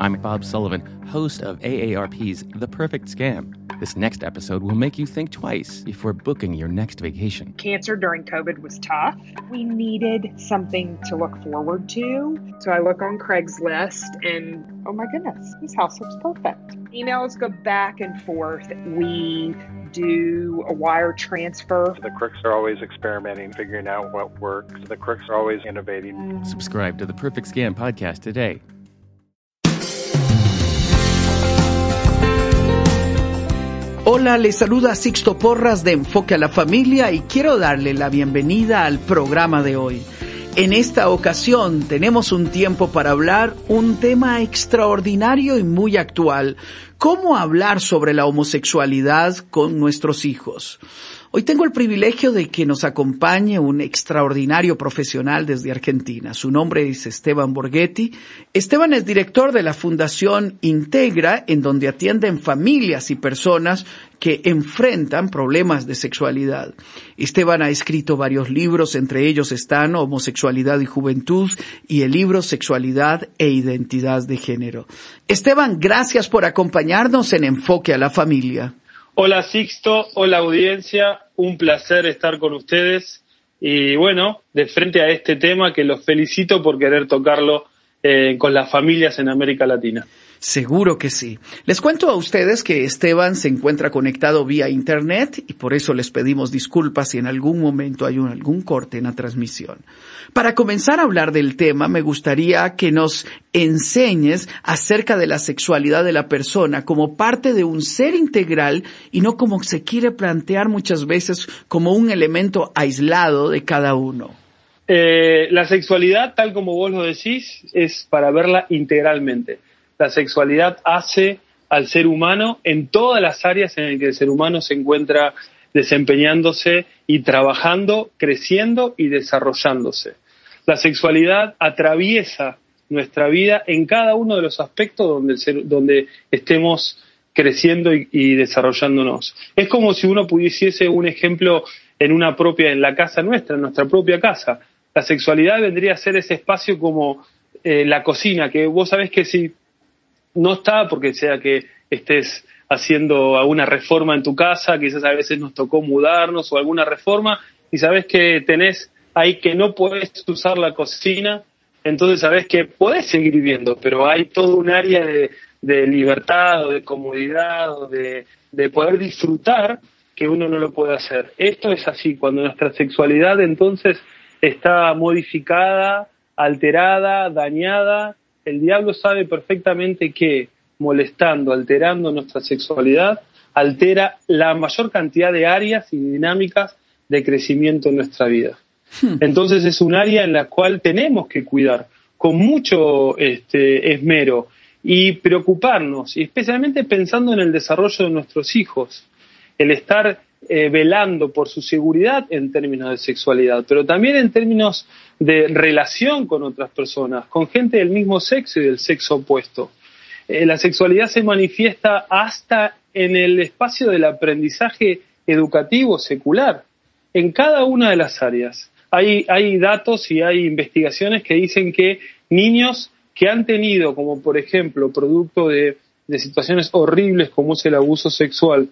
I'm Bob Sullivan, host of AARP's The Perfect Scam. This next episode will make you think twice before booking your next vacation. Cancer during COVID was tough. We needed something to look forward to. So I look on Craigslist and oh my goodness, this house looks perfect. Emails go back and forth. We do a wire transfer. The crooks are always experimenting, figuring out what works. The crooks are always innovating. Mm. Subscribe to the Perfect Scam podcast today. Hola, les saluda Sixto Porras de Enfoque a la Familia y quiero darle la bienvenida al programa de hoy. En esta ocasión tenemos un tiempo para hablar un tema extraordinario y muy actual, cómo hablar sobre la homosexualidad con nuestros hijos. Hoy tengo el privilegio de que nos acompañe un extraordinario profesional desde Argentina. Su nombre es Esteban Borghetti. Esteban es director de la Fundación Integra, en donde atienden familias y personas que enfrentan problemas de sexualidad. Esteban ha escrito varios libros, entre ellos están Homosexualidad y Juventud y el libro Sexualidad e Identidad de Género. Esteban, gracias por acompañarnos en Enfoque a la Familia. Hola Sixto, hola audiencia, un placer estar con ustedes. Y bueno, de frente a este tema que los felicito por querer tocarlo eh, con las familias en América Latina. Seguro que sí. Les cuento a ustedes que Esteban se encuentra conectado vía Internet y por eso les pedimos disculpas si en algún momento hay algún corte en la transmisión. Para comenzar a hablar del tema, me gustaría que nos enseñes acerca de la sexualidad de la persona como parte de un ser integral y no como se quiere plantear muchas veces como un elemento aislado de cada uno. Eh, la sexualidad, tal como vos lo decís, es para verla integralmente la sexualidad hace al ser humano en todas las áreas en las que el ser humano se encuentra desempeñándose y trabajando, creciendo y desarrollándose. La sexualidad atraviesa nuestra vida en cada uno de los aspectos donde, estemos creciendo y, desarrollándonos. Es como si uno pudiese un ejemplo en una propia, en la casa nuestra, en nuestra propia casa. La sexualidad vendría a ser ese espacio como eh, la cocina, que vos sabés que si no está porque sea que estés haciendo alguna reforma en tu casa, quizás a veces nos tocó mudarnos o alguna reforma y sabes que tenés ahí que no puedes usar la cocina, entonces sabes que podés seguir viviendo, pero hay todo un área de, libertad o de comodidad o de, de poder disfrutar que uno no lo puede hacer. Esto es así, cuando nuestra sexualidad entonces está modificada, alterada, dañada, el diablo sabe perfectamente que molestando, alterando nuestra sexualidad, altera la mayor cantidad de áreas y dinámicas de crecimiento en nuestra vida. Hmm. Entonces es un área en la cual tenemos que cuidar con mucho este, esmero y preocuparnos, y especialmente pensando en el desarrollo de nuestros hijos, el estar eh, velando por su seguridad en términos de sexualidad, pero también en términos de relación con otras personas, con gente del mismo sexo y del sexo opuesto. Eh, la sexualidad se manifiesta hasta en el espacio del aprendizaje educativo secular, en cada una de las áreas. Hay, datos y hay investigaciones que dicen que niños que han tenido, como por ejemplo, producto de situaciones horribles como es el abuso sexual,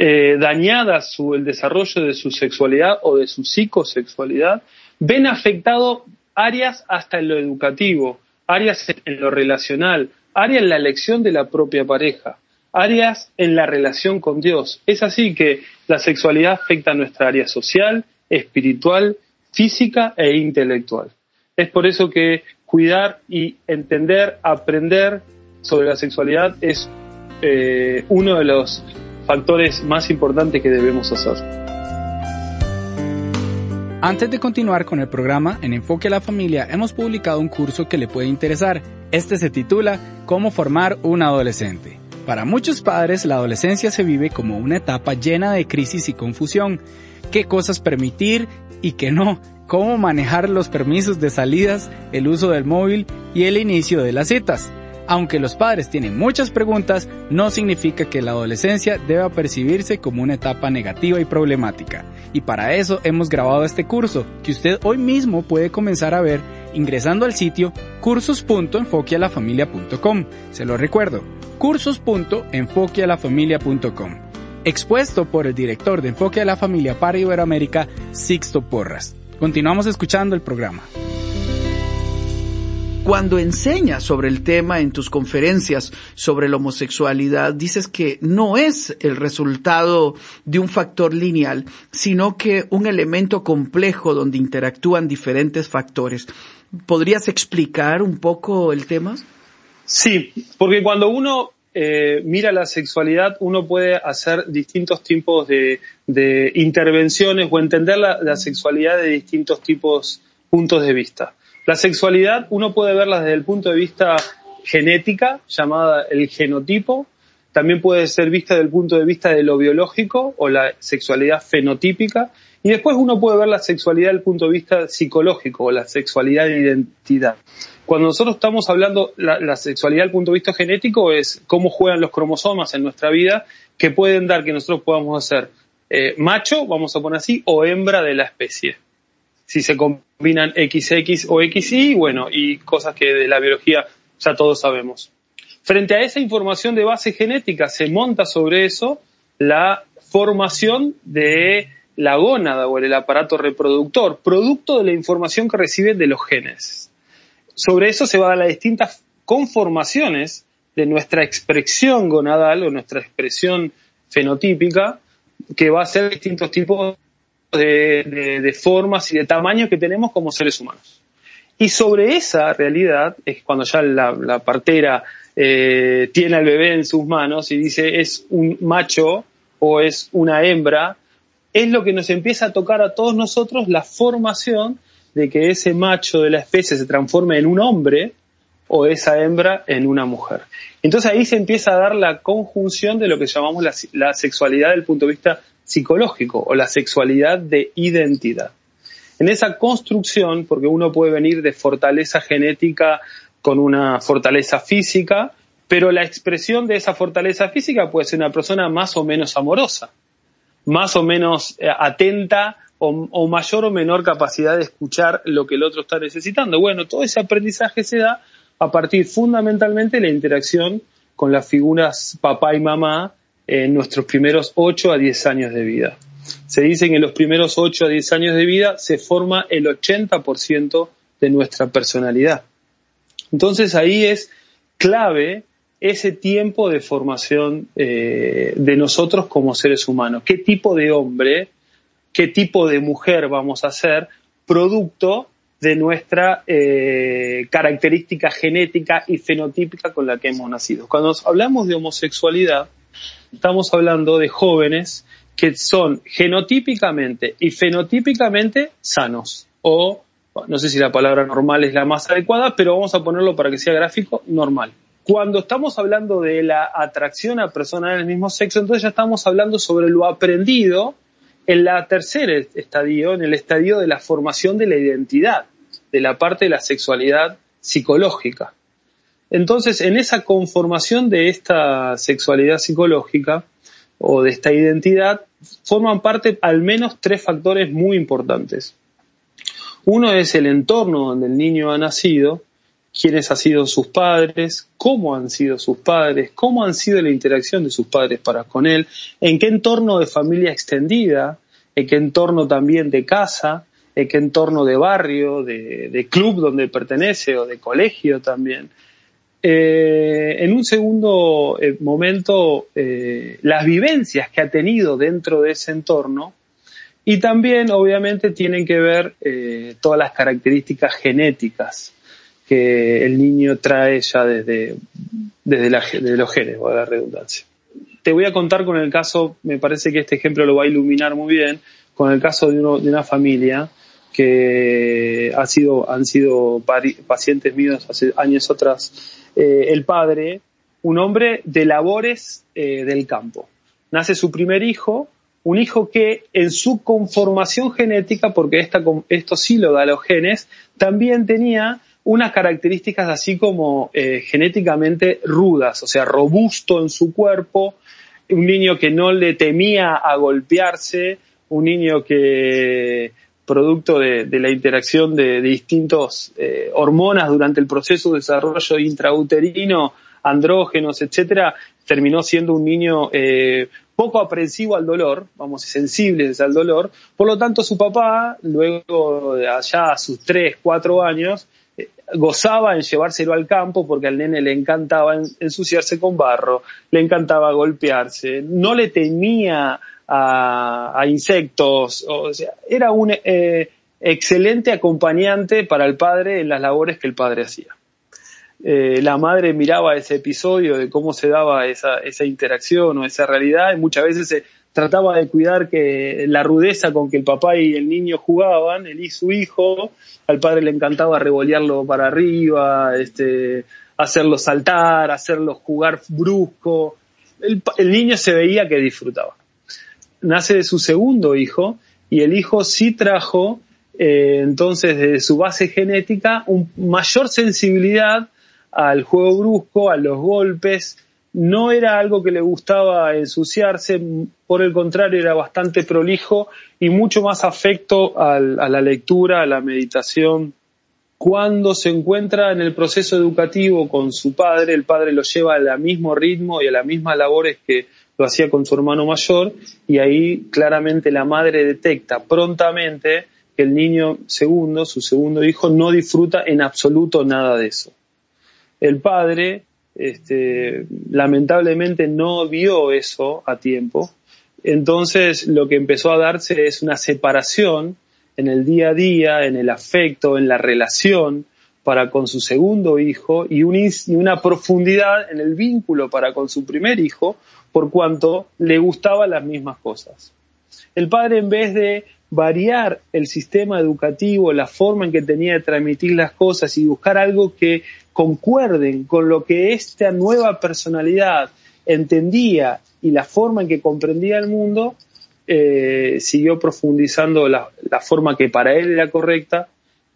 eh, dañada su, el desarrollo de su sexualidad o de su psicosexualidad, ven afectado áreas hasta en lo educativo, áreas en lo relacional, áreas en la elección de la propia pareja, áreas en la relación con Dios. Es así que la sexualidad afecta a nuestra área social, espiritual, física e intelectual. Es por eso que cuidar y entender, aprender sobre la sexualidad es eh, uno de los factores más importantes que debemos hacer. Antes de continuar con el programa, en Enfoque a la Familia hemos publicado un curso que le puede interesar. Este se titula Cómo formar un adolescente. Para muchos padres, la adolescencia se vive como una etapa llena de crisis y confusión. ¿Qué cosas permitir y qué no? ¿Cómo manejar los permisos de salidas, el uso del móvil y el inicio de las citas? Aunque los padres tienen muchas preguntas, no significa que la adolescencia deba percibirse como una etapa negativa y problemática. Y para eso hemos grabado este curso, que usted hoy mismo puede comenzar a ver ingresando al sitio cursos.enfoquealafamilia.com. Se lo recuerdo, cursos.enfoquealafamilia.com. Expuesto por el director de Enfoque a la Familia para Iberoamérica, Sixto Porras. Continuamos escuchando el programa. Cuando enseñas sobre el tema en tus conferencias sobre la homosexualidad, dices que no es el resultado de un factor lineal, sino que un elemento complejo donde interactúan diferentes factores. ¿Podrías explicar un poco el tema? Sí, porque cuando uno eh, mira la sexualidad, uno puede hacer distintos tipos de, intervenciones o entender la, la, sexualidad de distintos tipos, puntos de vista. La sexualidad uno puede verla desde el punto de vista genética, llamada el genotipo, también puede ser vista desde el punto de vista de lo biológico o la sexualidad fenotípica, y después uno puede ver la sexualidad desde el punto de vista psicológico o la sexualidad de identidad. Cuando nosotros estamos hablando la, la sexualidad desde el punto de vista genético es cómo juegan los cromosomas en nuestra vida que pueden dar que nosotros podamos ser eh, macho, vamos a poner así, o hembra de la especie. Si se combinan XX o XY, bueno, y cosas que de la biología ya todos sabemos. Frente a esa información de base genética se monta sobre eso la formación de la gónada o el aparato reproductor, producto de la información que reciben de los genes. Sobre eso se van a dar las distintas conformaciones de nuestra expresión gonadal o nuestra expresión fenotípica, que va a ser distintos tipos de, formas y de tamaños que tenemos como seres humanos. Y sobre esa realidad es cuando ya la, partera eh, tiene al bebé en sus manos y dice es un macho o es una hembra, es lo que nos empieza a tocar a todos nosotros la formación de que ese macho de la especie se transforme en un hombre o esa hembra en una mujer. Entonces ahí se empieza a dar la conjunción de lo que llamamos la, la sexualidad desde el punto de vista psicológico o la sexualidad de identidad. En esa construcción, porque uno puede venir de fortaleza genética con una fortaleza física, pero la expresión de esa fortaleza física puede ser una persona más o menos amorosa más o menos eh, atenta o, mayor o menor capacidad de escuchar lo que el otro está necesitando. Bueno, todo ese aprendizaje se da a partir fundamentalmente de la interacción con las figuras papá y mamá en nuestros primeros 8 a 10 años de vida. Se dice que en los primeros 8 a 10 años de vida se forma el 80% de nuestra personalidad. Entonces ahí es clave ese tiempo de formación eh, de nosotros como seres humanos. ¿Qué tipo de hombre, qué tipo de mujer vamos a ser producto de nuestra eh, característica genética y fenotípica con la que hemos nacido? Cuando hablamos de homosexualidad, estamos hablando de jóvenes que son genotípicamente y fenotípicamente sanos o no sé si la palabra normal es la más adecuada, pero vamos a ponerlo para que sea gráfico, normal. Cuando estamos hablando de la atracción a personas del mismo sexo, entonces ya estamos hablando sobre lo aprendido en la tercera estadio, en el estadio de la formación de la identidad, de la parte de la sexualidad psicológica. Entonces, en esa conformación de esta sexualidad psicológica o de esta identidad, forman parte al menos tres factores muy importantes. Uno es el entorno donde el niño ha nacido, quiénes han sido sus padres, cómo han sido sus padres, cómo han sido la interacción de sus padres para con él, en qué entorno de familia extendida, en qué entorno también de casa, en qué entorno de barrio, de, club donde pertenece o de colegio también. Eh, en un segundo eh, momento, eh, las vivencias que ha tenido dentro de ese entorno y también, obviamente, tienen que ver todas las características genéticas que el niño trae ya desde, desde, los genes, o la redundancia. Te voy a contar con el caso, me parece que este ejemplo lo va a iluminar muy bien, con el caso de, uno, de una familia que ha sido, han sido pacientes míos hace años atrás, eh, el padre, un hombre de labores eh, del campo. Nace su primer hijo, un hijo que en su conformación genética, porque esta, esto sí lo da los genes, también tenía unas características así como eh, genéticamente rudas, o sea, robusto en su cuerpo, un niño que no le temía a golpearse, un niño que producto de, la interacción de, distintos eh, hormonas durante el proceso de desarrollo intrauterino, andrógenos, etcétera, terminó siendo un niño eh, poco aprensivo al dolor, vamos, sensible al dolor. Por lo tanto, su papá, luego de allá a sus tres, cuatro años, gozaba en llevárselo al campo porque al nene le encantaba ensuciarse con barro, le encantaba golpearse, no le temía a, insectos, o sea, era un eh, excelente acompañante para el padre en las labores que el padre hacía. Eh, la madre miraba ese episodio de cómo se daba esa, esa interacción o esa realidad y muchas veces se trataba de cuidar que la rudeza con que el papá y el niño jugaban, él y su hijo, al padre le encantaba revolearlo para arriba, este, hacerlo saltar, hacerlo jugar brusco. el niño se veía que disfrutaba nace de su segundo hijo y el hijo sí trajo eh, entonces de su base genética un mayor sensibilidad al juego brusco, a los golpes, no era algo que le gustaba ensuciarse, por el contrario era bastante prolijo y mucho más afecto a la lectura, a la meditación. Cuando se encuentra en el proceso educativo con su padre, el padre lo lleva al mismo ritmo y a las mismas labores que lo hacía con su hermano mayor y ahí claramente la madre detecta prontamente que el niño segundo, su segundo hijo, no disfruta en absoluto nada de eso. El padre, este, lamentablemente no vio eso a tiempo, entonces lo que empezó a darse es una separación en el día a día, en el afecto, en la relación para con su segundo hijo y, una profundidad en el vínculo para con su primer hijo, por cuanto le gustaban las mismas cosas. El padre, en vez de variar el sistema educativo, la forma en que tenía de transmitir las cosas y buscar algo que concuerden con lo que esta nueva personalidad entendía y la forma en que comprendía el mundo, eh, siguió profundizando la, la, forma que para él era correcta,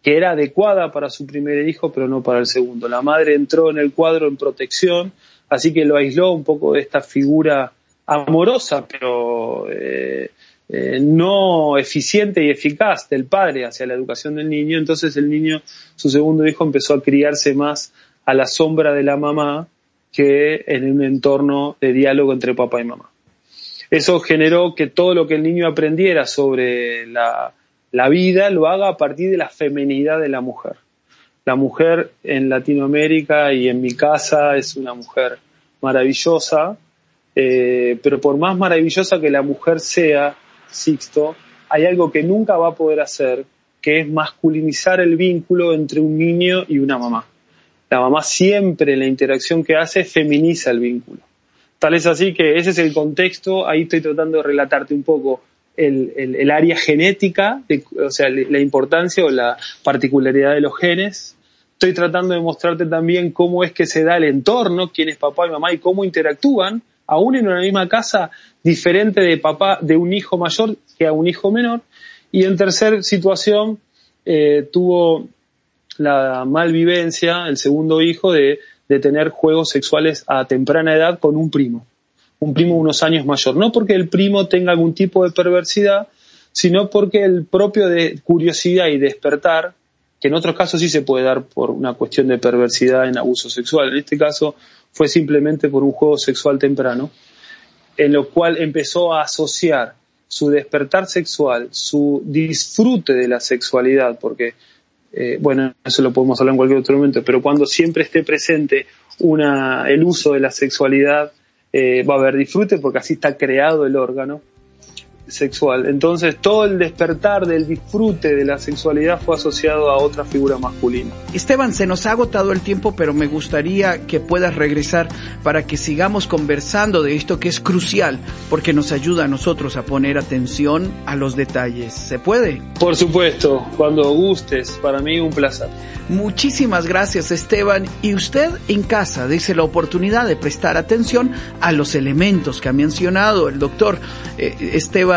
que era adecuada para su primer hijo, pero no para el segundo. La madre entró en el cuadro en protección, así que lo aisló un poco de esta figura amorosa, pero eh, eh, no eficiente y eficaz del padre hacia la educación del niño, entonces el niño, su segundo hijo, empezó a criarse más a la sombra de la mamá que en un entorno de diálogo entre papá y mamá. Eso generó que todo lo que el niño aprendiera sobre la, vida lo haga a partir de la femenidad de la mujer la mujer en Latinoamérica y en mi casa es una mujer maravillosa, eh, pero por más maravillosa que la mujer sea, Sixto, hay algo que nunca va a poder hacer, que es masculinizar el vínculo entre un niño y una mamá. La mamá siempre en la interacción que hace feminiza el vínculo. Tal es así que ese es el contexto, ahí estoy tratando de relatarte un poco el, área genética, o sea, la importancia o la particularidad de los genes. Estoy tratando de mostrarte también cómo es que se da el entorno, quién es papá y mamá y cómo interactúan, aún en una misma casa, diferente de papá, de un hijo mayor que a un hijo menor. Y en tercer situación, eh, tuvo la malvivencia, el segundo hijo, de, tener juegos sexuales a temprana edad con un primo un primo unos años mayor. No porque el primo tenga algún tipo de perversidad, sino porque el propio de curiosidad y despertar, que en otros casos sí se puede dar por una cuestión de perversidad en abuso sexual, en este caso fue simplemente por un juego sexual temprano, en lo cual empezó a asociar su despertar sexual, su disfrute de la sexualidad, porque, eh, bueno, eso lo podemos hablar en cualquier otro momento, pero cuando siempre esté presente una, el uso de la sexualidad, eh, va a haber disfrute porque así está creado el órgano. Sexual. Entonces todo el despertar del disfrute de la sexualidad fue asociado a otra figura masculina. Esteban, se nos ha agotado el tiempo, pero me gustaría que puedas regresar para que sigamos conversando de esto que es crucial, porque nos ayuda a nosotros a poner atención a los detalles. ¿Se puede? Por supuesto, cuando gustes, para mí un placer. Muchísimas gracias Esteban y usted en casa dice la oportunidad de prestar atención a los elementos que ha mencionado el doctor eh,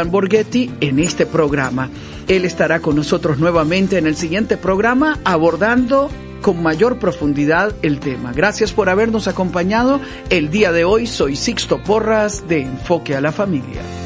Borghetti en este programa. Él estará con nosotros nuevamente en el siguiente programa abordando con mayor profundidad el tema. Gracias por habernos acompañado. El día de hoy soy Sixto Porras de Enfoque a la Familia.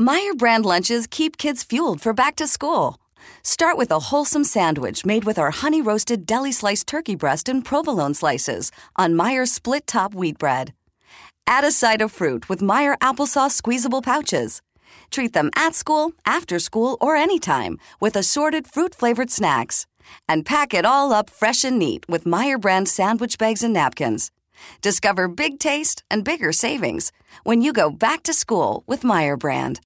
Meyer brand lunches keep kids fueled for back to school. Start with a wholesome sandwich made with our honey roasted deli sliced turkey breast and provolone slices on Meyer's split top wheat bread. Add a side of fruit with Meyer applesauce squeezable pouches. Treat them at school, after school, or anytime with assorted fruit flavored snacks. And pack it all up fresh and neat with Meyer brand sandwich bags and napkins. Discover big taste and bigger savings when you go back to school with Meyer brand.